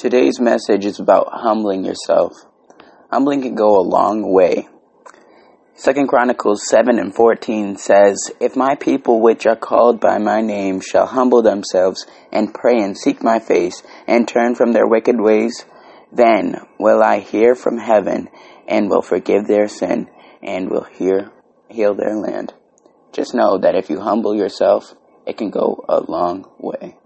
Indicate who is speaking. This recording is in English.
Speaker 1: Today's message is about humbling yourself. Humbling can go a long way. Second Chronicles 7 and 14 says, If my people which are called by my name shall humble themselves and pray and seek my face and turn from their wicked ways, then will I hear from heaven and will forgive their sin and will hear, heal their land. Just know that if you humble yourself, it can go a long way.